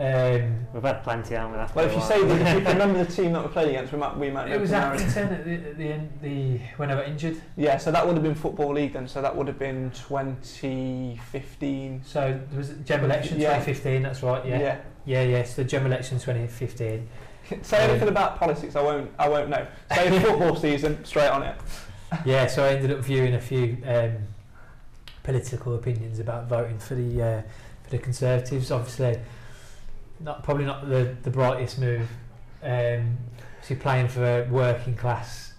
Um, We've had plenty, haven't we? Well, if you say that, if you remember the team that we played against, we might we might it was from there. Accrington at the, at the end. The when I got injured. Yeah, so that would have been football league then. So that would have been 2015. So there was a general election Yeah. 2015. That's right. Yeah. Yeah. Yeah. yeah so the general election 2015. Say anything about politics, I won't. I won't know. Say football season, straight on it. yeah. So I ended up viewing a few um, political opinions about voting for the uh, for the Conservatives. Obviously, not probably not the the brightest move. Um, so you're playing for a working class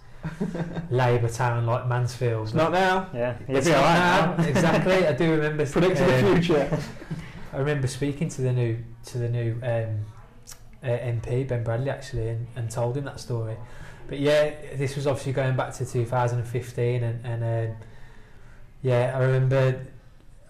Labour town like Mansfield. It's not now. Yeah, It's not alright now. exactly. I do remember Predicting the um, future. I remember speaking to the new to the new um, uh, MP Ben Bradley actually and, and told him that story. But yeah, this was obviously going back to 2015 and, and um, yeah, I remember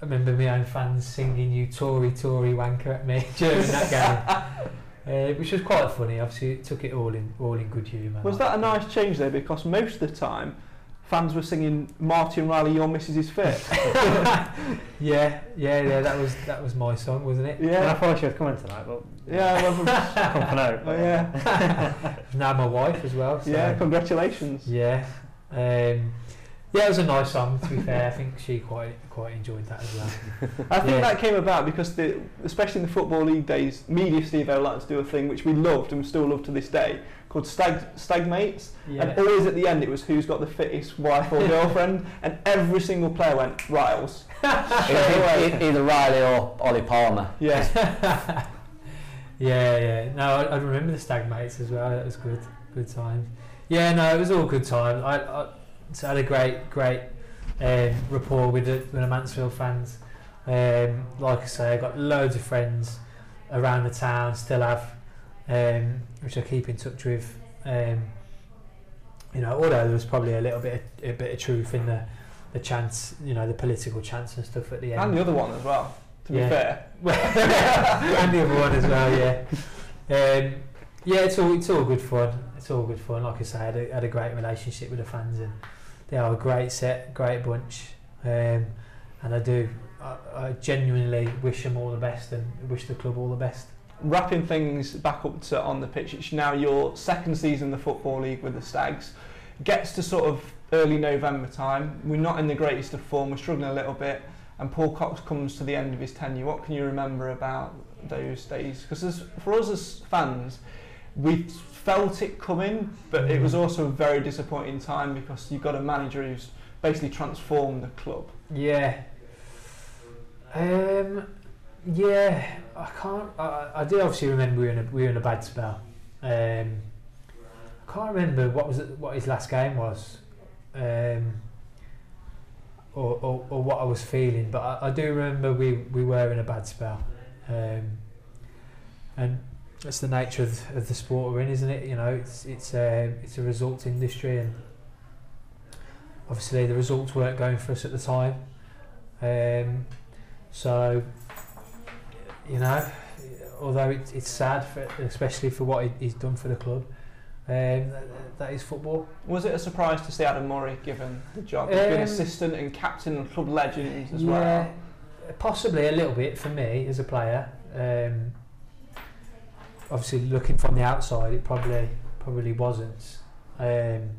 I remember my own fans singing "You Tory Tory wanker" at me during that game. Uh, which was quite funny. Obviously, it took it all in all in good humour. Was that a nice change there? Because most of the time, fans were singing "Martin Riley, your missus is fit." yeah, yeah, yeah. That was that was my song, wasn't it? And I yeah, thought she was coming tonight, but yeah, well, come for now. oh, yeah, now my wife as well. So. yeah. Congratulations. Yeah. Um, yeah, it was a nice song. To be fair, I think she quite quite enjoyed that as well. I think Yeah. that came about because, the, especially in the football league days, media Steve like to do a thing which we loved and we still love to this day, called stag stag mates. Yeah. And always at the end, it was who's got the fittest wife or girlfriend, and every single player went Riles. Straight. Either Riley or Ollie Palmer. Yeah. yeah, yeah. No, I, I remember the stag mates as well. That was good, good times. Yeah, no, it was all good times. I, I so I had a great, great um, rapport with the, with the Mansfield fans. Um, like I say, I got loads of friends around the town, still have, um, which I keep in touch with. Um, you know, although there was probably a little bit, of, a bit of truth in the, the chance, you know, the political chance and stuff at the end. And the other one as well, to Yeah. be fair. and the other one as well, yeah. Um, yeah, it's all it's all good fun. It's all good fun. Like I say, I had a, had a great relationship with the fans, and they are a great set, great bunch. Um, and I do, I, I genuinely wish them all the best, and wish the club all the best. Wrapping things back up to on the pitch, it's now your second season in the Football League with the Stags. Gets to sort of early November time. We're not in the greatest of form, we're struggling a little bit, and Paul Cox comes to the end of his tenure. What can you remember about those days? Because for us as fans, we felt it coming, but it was also a very disappointing time because you've got a manager who's basically transformed the club. Yeah. Um, yeah, I can't. I, I do obviously remember we were in a, we were in a bad spell. Um, I can't remember what was it, what his last game was, um, or, or or what I was feeling. But I, I do remember we we were in a bad spell, um, and that's the nature of, of the sport we're in, isn't it? You know, it's it's a it's a results industry, and obviously the results weren't going for us at the time. Um, so, you know, although it, it's sad, for, especially for what he, he's done for the club, um, that, that is football. Was it a surprise to see Adam Murray given the job? He's been Um, assistant and captain of club legends as yeah, well. possibly a little bit for me as a player. Um, obviously, looking from the outside, it probably probably wasn't. Um,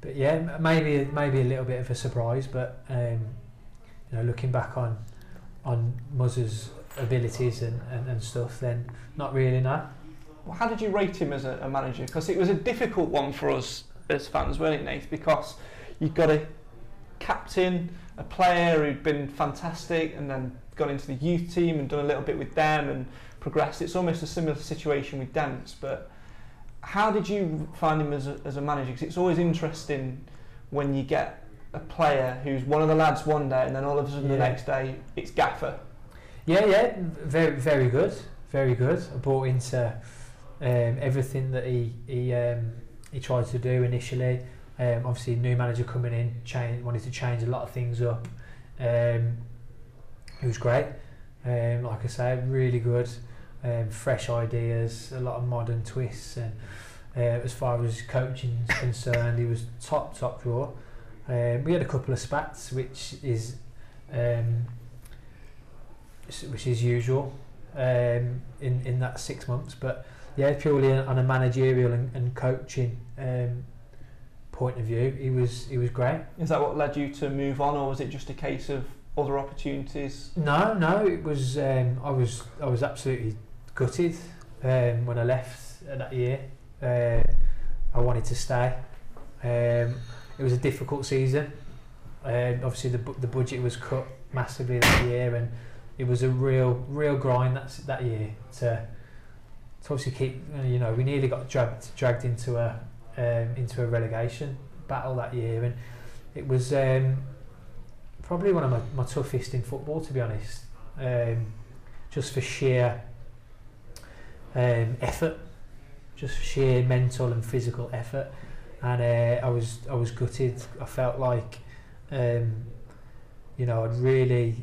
but yeah, maybe maybe a little bit of a surprise. But um, you know, looking back on on Muzz's abilities and, and, and stuff, then not really no. Well, How did you rate him as a, a manager? Because it was a difficult one for us as fans, weren't it, Nate? Because you've got a captain, a player who'd been fantastic, and then gone into the youth team and done a little bit with them and progressed. It's almost a similar situation with Dance, but how did you find him as a, as a manager? Because it's always interesting when you get a player who's one of the lads one day, and then all of a sudden the next day it's Gaffer. Yeah, yeah, very, very good, very good. I bought into um, everything that he he um, he tried to do initially. Um, obviously, new manager coming in, change, wanted to change a lot of things up. Um, it was great. Um, like I say, really good. Um, fresh ideas, a lot of modern twists, and uh, as far as coaching is concerned, he was top top draw. Um, we had a couple of spats, which is um, which is usual um, in in that six months. But yeah, purely on a managerial and, and coaching um, point of view, he was he was great. Is that what led you to move on, or was it just a case of other opportunities? No, no, it was. Um, I was I was absolutely gutted um, when I left that year. Uh, I wanted to stay. Um, it was a difficult season. Um, obviously, the the budget was cut massively that year, and it was a real real grind that that year to to obviously keep. You know, we nearly got dragged dragged into a um, into a relegation battle that year, and it was. Um, probably one of my, my toughest in football, to be honest. Um, just for sheer um, effort, just for sheer mental and physical effort, and uh, I was I was gutted. I felt like, um, you know, I'd really,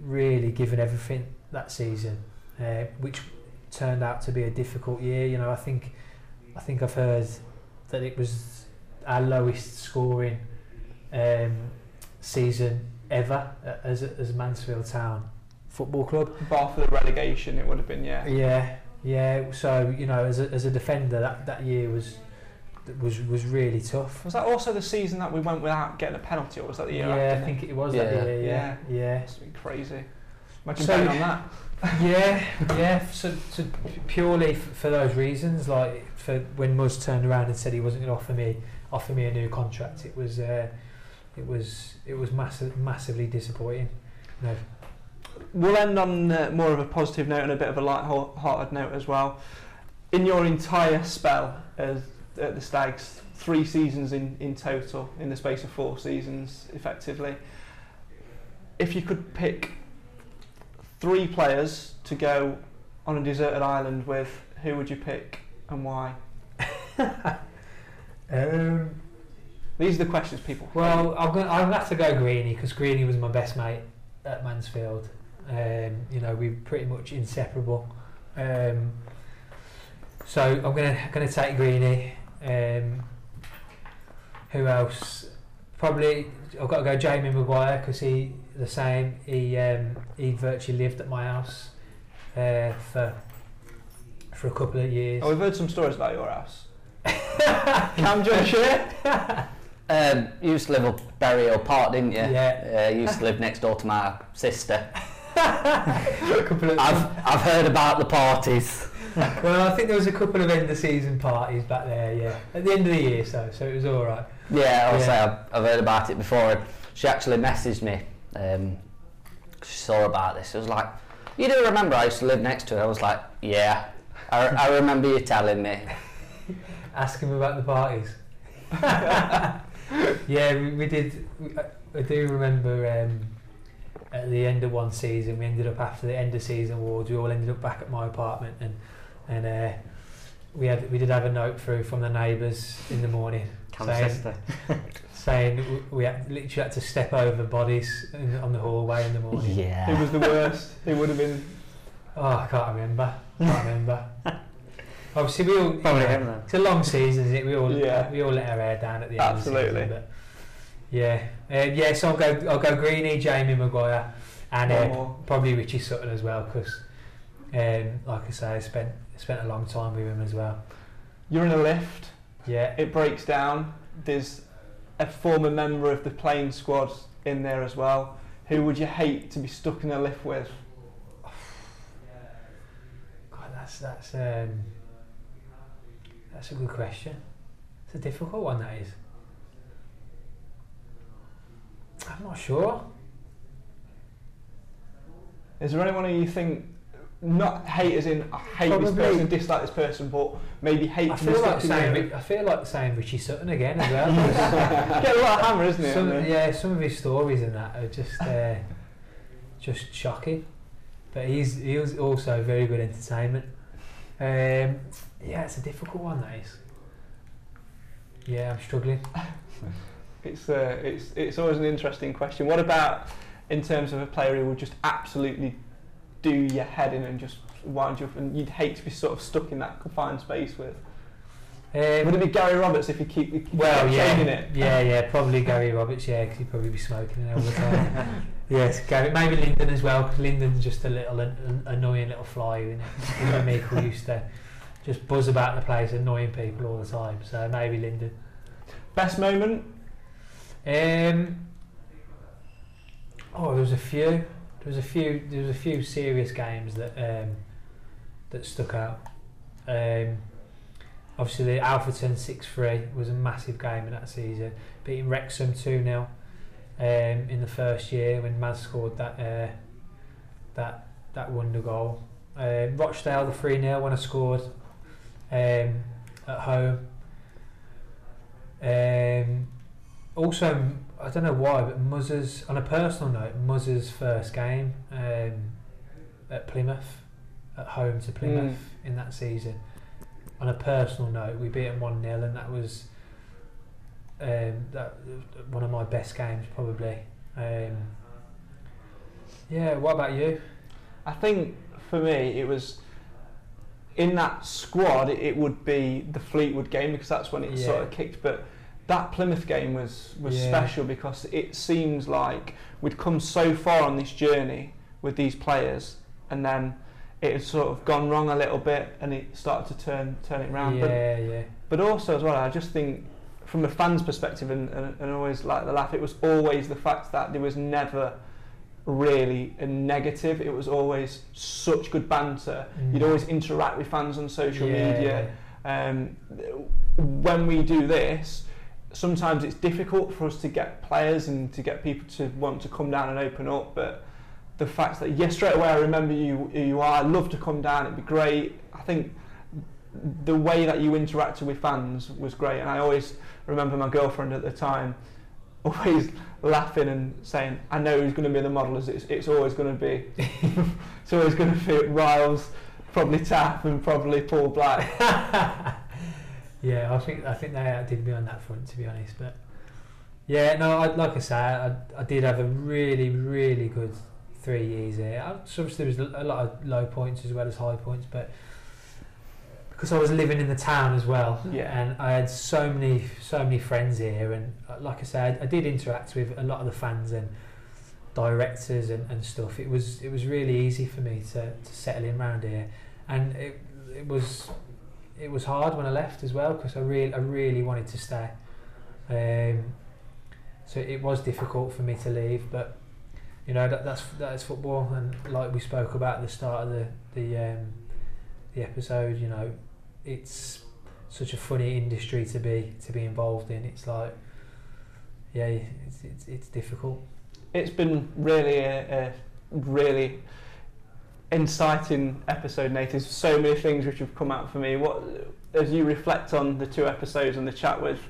really given everything that season, uh, which turned out to be a difficult year. You know, I think, I think I've heard that it was our lowest scoring um, season ever as as Mansfield Town Football Club. Bar for the relegation, it would have been, yeah. Yeah, yeah. So you know, as a, as a defender, that, that year was was was really tough. Was that also the season that we went without getting a penalty, or was that the year yeah, after? I think it was Yeah. that year. Yeah, yeah, That's been crazy. Imagine So- betting on that. yeah, yeah. So, so purely f- for those reasons, like for when Muzz turned around and said he wasn't going to offer me offer me a new contract, it was uh, it was it was massive, massively disappointing. You know, We'll end on uh, more of a positive note and a bit of a light-hearted note as well. In your entire spell as at the Stags, three seasons in, in total, in the space of four seasons, effectively. If you could pick three players to go on a deserted island with, who would you pick and why? um, These are the questions people. Well, I'm going. I'm gonna have to go Greeny because Greeny was my best mate at Mansfield. Um, you know, we were pretty much inseparable. Um, so I'm gonna gonna take Greeny. Um, who else? Probably I've got to go Jamie McGuire because he the same. He um, he virtually lived at my house uh, for for a couple of years. Oh, we've heard some stories about your house. Cam, do you want? Um, you used to live up Burial Park, didn't you? Yeah. Uh, you used to live next door to my sister. a couple of, I've I've heard about the parties. well, I think there was a couple of end of season parties back there. Yeah, at the end of the year, so so it was all right. Yeah, I'll Yeah. say I've, I've heard about it before. She actually messaged me. Um, she saw about this. It was like, you do remember I used to live next to her? I was like, yeah. I, I remember you telling me. Ask him about the parties. yeah, we, we did. We, I, I do remember um, at the end of one season, we ended up after the end of season awards, we all ended up back at my apartment, and and uh, we had we did have a note through from the neighbours in the morning saying, saying we had, literally had to step over bodies in, on the hallway in the morning. Yeah. Who was the worst? it would have been? Oh, I can't remember. Can't remember. Obviously, we all. Probably you know, him then. It's a long season, isn't it? We all Yeah. we all let our hair down at the end Absolutely. of the season. But yeah, uh, yeah. So I'll go. I'll go Greeny, Jamie McGuire, and uh, probably Richie Sutton as well, because um, like I say, I spent spent a long time with him as well. You're in a lift. Yeah, It breaks down. There's a former member of the playing squad in there as well. Who would you hate to be stuck in a lift with? God, that's that's um, that's a good question. It's a difficult one. That is. I'm not sure. Is there anyone who you think not hate as in I hate this person, dislike this person, but maybe hate I feel like saying I feel like saying Richie Sutton again as well. Get a lot of hammer, isn't it? some, yeah, some of his stories and that are just uh, just shocking. But he's he was also very good entertainment. Um, yeah, it's a difficult one. That is. Yeah, I'm struggling. It's uh, it's it's always an interesting question. What about in terms of a player who would just absolutely do your head in and just wind you up, and you'd hate to be sort of stuck in that confined space with? Um, Would it be Gary Roberts if you keep, if you well, kept yeah, changing it? yeah, yeah, probably Gary Roberts. Yeah, because he'd probably be smoking all the time. yes, Gary. Maybe Lindon as well, because Lindon's just a little an, an annoying little fly, isn't it? Him and Michael used to just buzz about the place, annoying people all the time. So maybe Lindon. Best moment? Um, oh, there was a few. There was a few. There was a few serious games that um, that stuck out. Um, obviously, the Alfreton six three was a massive game in that season, beating Wrexham two 0 um, in the first year when Maz scored that uh, that that wonder goal. Um, Rochdale the three 0 when I scored um, at home. Um, also, I don't know why, but Muzz's, on a personal note, Muzz's first game um, at Plymouth, at home to Plymouth in that season. On a personal note, we beat them 1 0, and that was um, that one of my best games, probably. Um, yeah, what about you? I think for me it was in that squad. It, it would be the Fleetwood game because that's when it sort of kicked. But that Plymouth game was was Yeah. special because it seems like we'd come so far on this journey with these players, and then it had sort of gone wrong a little bit, and it started to turn turn it round. But yeah, yeah. but also as well, I just think from a fan's perspective, and, and, and always like the laugh, it was always the fact that there was never really a negative. It was always such good banter. You'd Mm. always interact with fans on social Yeah, media. Um, when we do this, sometimes it's difficult for us to get players and to get people to want to come down and open up. But the fact that yes, straight away I remember you who you are. I'd love to come down. It'd be great. I think the way that you interacted with fans was great, and I always remember my girlfriend at the time always laughing and saying, "I know who's going to be the model. As it's, it's always going to be, it's always going to be Riles, probably Taff, and probably Paul Black." yeah, I think I think they outdid me on that front, to be honest. But yeah, no, I, like I say, I, I did have a really, really good three years here. I- Obviously, there was a lot of low points as well as high points, but because I was living in the town as well, Yeah. and I had so many, so many friends here, and uh, like I said, I, did interact with a lot of the fans and directors and, and stuff. It was it was really easy for me to, to settle in around here, and it it was it was hard when I left as well because I really I really wanted to stay. Um, so it was difficult for me to leave, but you know that, that's that's football, and like we spoke about at the start of the the um, the episode, you know, it's such a funny industry to be to be involved in. It's like, yeah, it's it's, it's difficult. It's been really a, a really inciting episode, Nate. There's so many things which have come out for me. What as you reflect on the two episodes and the chat with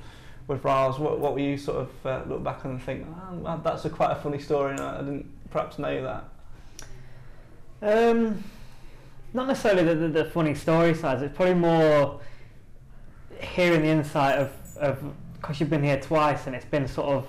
with Riles. What, what were you sort of uh, look back and think, oh, that's a quite a funny story, and I didn't perhaps know that. Um, not necessarily the, the, the funny story side. It's probably more hearing the insight of of because you've been here twice and it's been sort of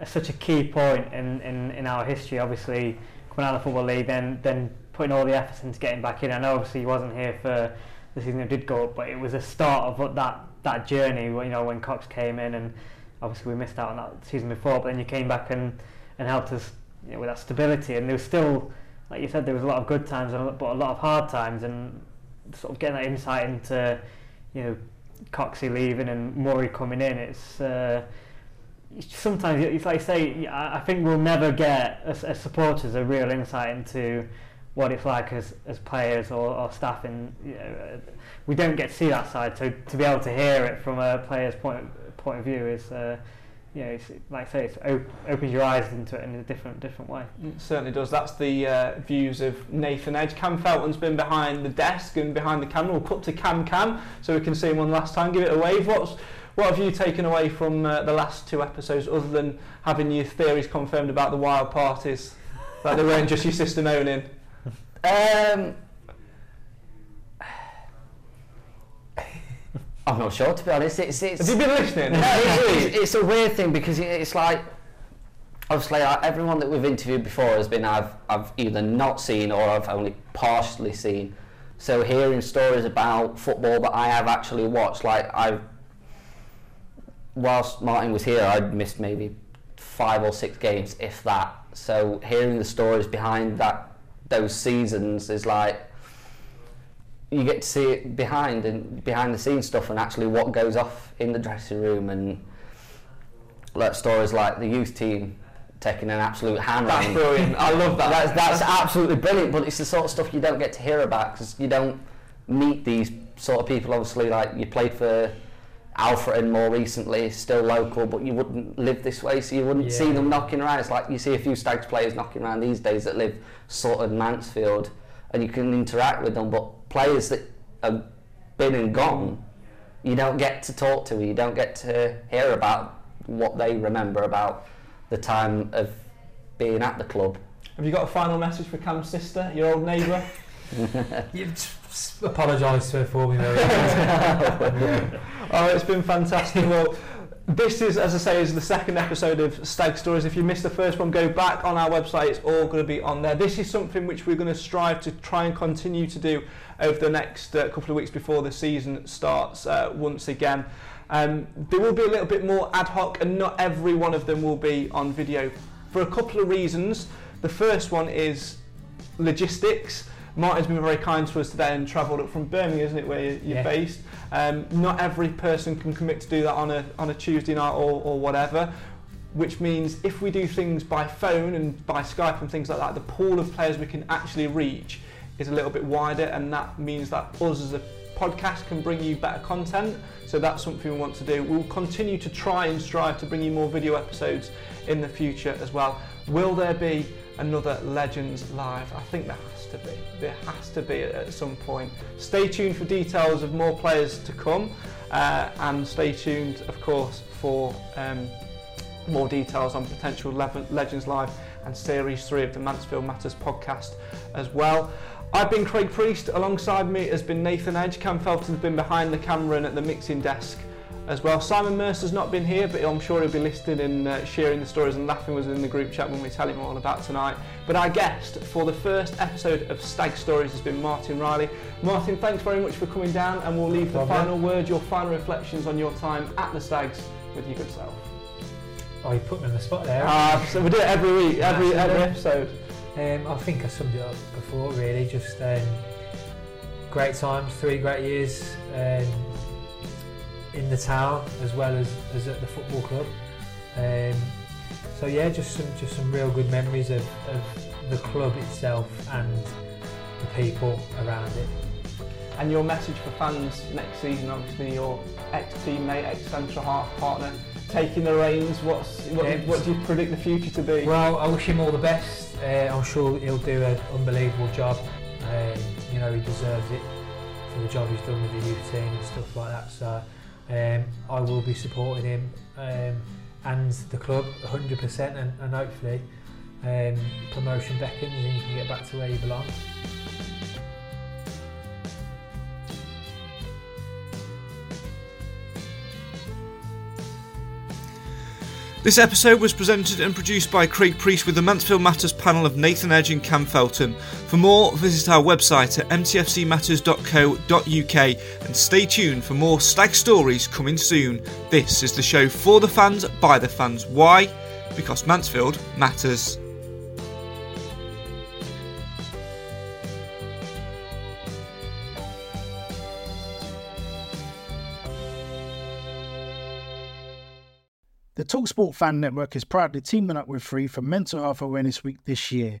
a, such a key point in, in, in our history. Obviously, coming out of the football league, then then putting all the effort into getting back in. I know obviously he wasn't here for the season that did go up, but it was a start of that that journey. You know when Cox came in and obviously we missed out on that season before, but then you came back and and helped us you know, with that stability. And there was still, like you said, there was a lot of good times, but a lot of hard times, and sort of getting that insight into, you know, Coxey leaving and Murray coming in. It's, uh, sometimes it's like I say. I think we'll never get as, as supporters a real insight into what it's like as, as players or, or staff and you know, we don't get to see that side so to be able to hear it from a player's point point of view is uh, you know, it's, like I say, it op- opens your eyes into it in a different different way. It certainly does. That's the uh, views of Nathan Edge. Cam Felton's been behind the desk and behind the camera. We'll cut to Cam Cam so we can see him one last time. Give it a wave. What's what have you taken away from uh, the last two episodes, other than having your theories confirmed about the wild parties, that they weren't just your sister moaning? Um, I'm not sure to be honest. It's, it's, Have you been listening? no, it's, it's, a weird thing because it's like obviously everyone that we've interviewed before has been I've I've either not seen or I've only partially seen. So hearing stories about football that I have actually watched, like I've whilst Martin was here, I'd missed maybe five or six games, if that. So hearing the stories behind that those seasons is like you get to see it behind and behind the scenes stuff and actually what goes off in the dressing room and like stories like the youth team taking an absolute hand That's brilliant. I love that. That's, that's absolutely brilliant, but it's the sort of stuff you don't get to hear about because you don't meet these sort of people. Obviously, like you played for Alfred more recently, still local, but you wouldn't live this way, so you wouldn't Yeah. see them knocking around. It's like you see a few Stags players knocking around these days that live sort of Mansfield, and you can interact with them. But players that have been and gone, you don't get to talk to. You don't get to hear about what they remember about the time of being at the club. Have you got a final message for Cam's sister, your old neighbour? Apologise for me. Oh, it's been fantastic. well, this is, as I say, is the second episode of Stag Stories. If you missed the first one, go back on our website. It's all going to be on there. This is something which we're going to strive to try and continue to do over the next uh, couple of weeks before the season starts uh, once again. Um, there will be a little bit more ad hoc, and not every one of them will be on video for a couple of reasons. The first one is logistics. Martin's been very kind to us today and travelled up from Birmingham, isn't it, where you're Yeah. based? Um, not every person can commit to do that on a, on a Tuesday night or, or whatever, which means if we do things by phone and by Skype and things like that, the pool of players we can actually reach is a little bit wider, and that means that us as a podcast can bring you better content. So that's something we want to do. We'll continue to try and strive to bring you more video episodes in the future as well. Will there be another Legends Live? I think there has to be. There has to be at, some point. Stay tuned for details of more players to come, uh, and stay tuned, of course, for um, more details on potential Legends Live and Series 3 of the Mansfield Matters podcast as well. I've been Craig Priest, alongside me has been Nathan Edge, Cam Felton's been behind the camera and at the mixing desk as well. Simon Mercer's not been here, but I'm sure he'll be listening and uh, sharing the stories and laughing with us in the group chat when we tell him all about tonight. But our guest for the first episode of Stag Stories has been Martin Riley. Martin, thanks very much for coming down and we'll leave the final word, your final reflections on your time at the Stags with your good self. oh, you put me on the spot there. Uh, so we do it every week, every, every episode. Um, I think I summed it up before, really. Just um, great times, three great years um, in the town as well as, as at the football club. Um, so yeah, just some just some real good memories of, of the club itself and the people around it. And your message for fans next season, obviously your ex-teammate, ex-central half partner, taking the reins. What's what, Yeah. what do you predict the future to be? Well, I wish him all the best. Uh, I'm sure he'll do an unbelievable job. Um, you know, he deserves it for the job he's done with the youth team and stuff like that. So Um, I will be supporting him um, and the club 100% and, and hopefully um, promotion beckons and you can get back to where you belong. This episode was presented and produced by Craig Priest with the Mansfield Matters panel of Nathan Edge and Cam Felton. For more, visit our website at mtfcmatters.co.uk and stay tuned for more stag stories coming soon. This is the show for the fans, by the fans. Why? Because Mansfield matters. The Talksport Fan Network is proudly teaming up with Free for Mental Health Awareness Week this year.